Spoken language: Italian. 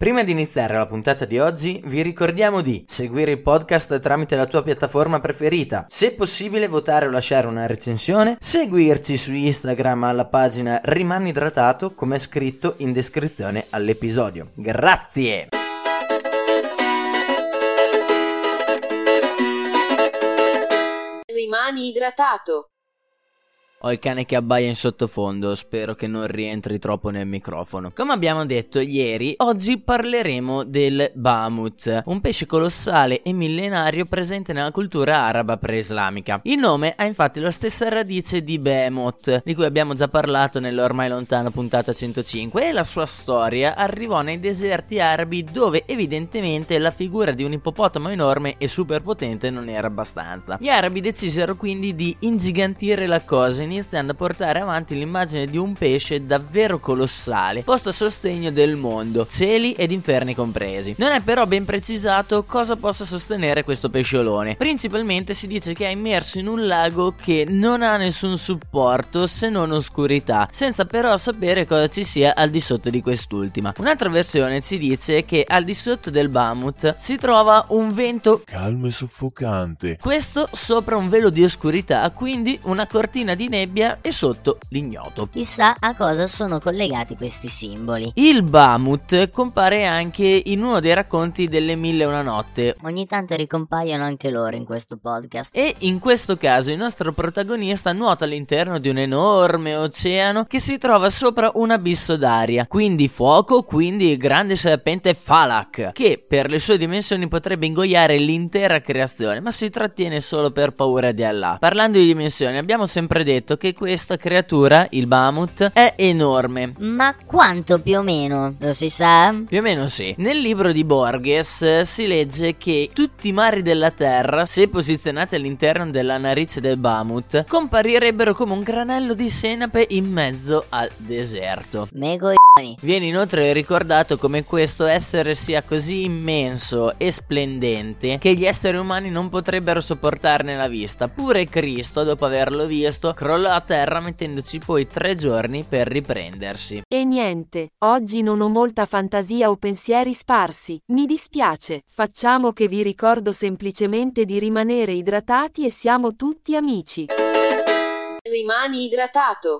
Prima di iniziare la puntata di oggi, vi ricordiamo di seguire il podcast tramite la tua piattaforma preferita, se possibile votare o lasciare una recensione, seguirci su Instagram alla pagina Rimani idratato come è scritto in descrizione all'episodio. Grazie! Rimani idratato. Ho il cane che abbaia in sottofondo, spero che non rientri troppo nel microfono. Come abbiamo detto ieri, oggi parleremo del Bamut, un pesce colossale e millenario presente nella cultura araba pre-islamica. Il nome ha infatti la stessa radice di Behemoth, di cui abbiamo già parlato nell'ormai lontana puntata 105, e la sua storia arrivò nei deserti arabi dove evidentemente la figura di un ippopotamo enorme e superpotente non era abbastanza. Gli arabi decisero quindi di ingigantire la cosa iniziando a portare avanti l'immagine di un pesce davvero colossale, posto a sostegno del mondo, cieli ed inferni compresi. Non è però ben precisato cosa possa sostenere questo pesciolone. Principalmente si dice che è immerso in un lago che non ha nessun supporto se non oscurità, senza però sapere cosa ci sia al di sotto di quest'ultima. Un'altra versione ci dice che al di sotto del Bamut si trova un vento calmo e soffocante. Questo sopra un velo di oscurità, quindi una cortina di nebbia e sotto l'ignoto. Chissà a cosa sono collegati questi simboli. Il Bamut compare anche in uno dei racconti delle Mille e una notte. Ogni tanto ricompaiono anche loro in questo podcast. E in questo caso il nostro protagonista nuota all'interno di un enorme oceano che si trova sopra un abisso d'aria, quindi fuoco, quindi il grande serpente Falak, che per le sue dimensioni potrebbe ingoiare l'intera creazione, ma si trattiene solo per paura di Allah. Parlando di dimensioni, abbiamo sempre detto detto che questa creatura, il Bamut, è enorme. Ma quanto più o meno? Lo si sa? Più o meno sì. Nel libro di Borges eh, si legge che tutti i mari della Terra, se posizionati all'interno della narice del Bamut, comparirebbero come un granello di senape in mezzo al deserto. Mego Viene inoltre ricordato come questo essere sia così immenso e splendente che gli esseri umani non potrebbero sopportarne la vista. Pure Cristo, dopo averlo visto, crollò a terra mettendoci poi tre giorni per riprendersi. E niente, oggi non ho molta fantasia o pensieri sparsi. Mi dispiace, facciamo che vi ricordo semplicemente di rimanere idratati e siamo tutti amici. Rimani idratato.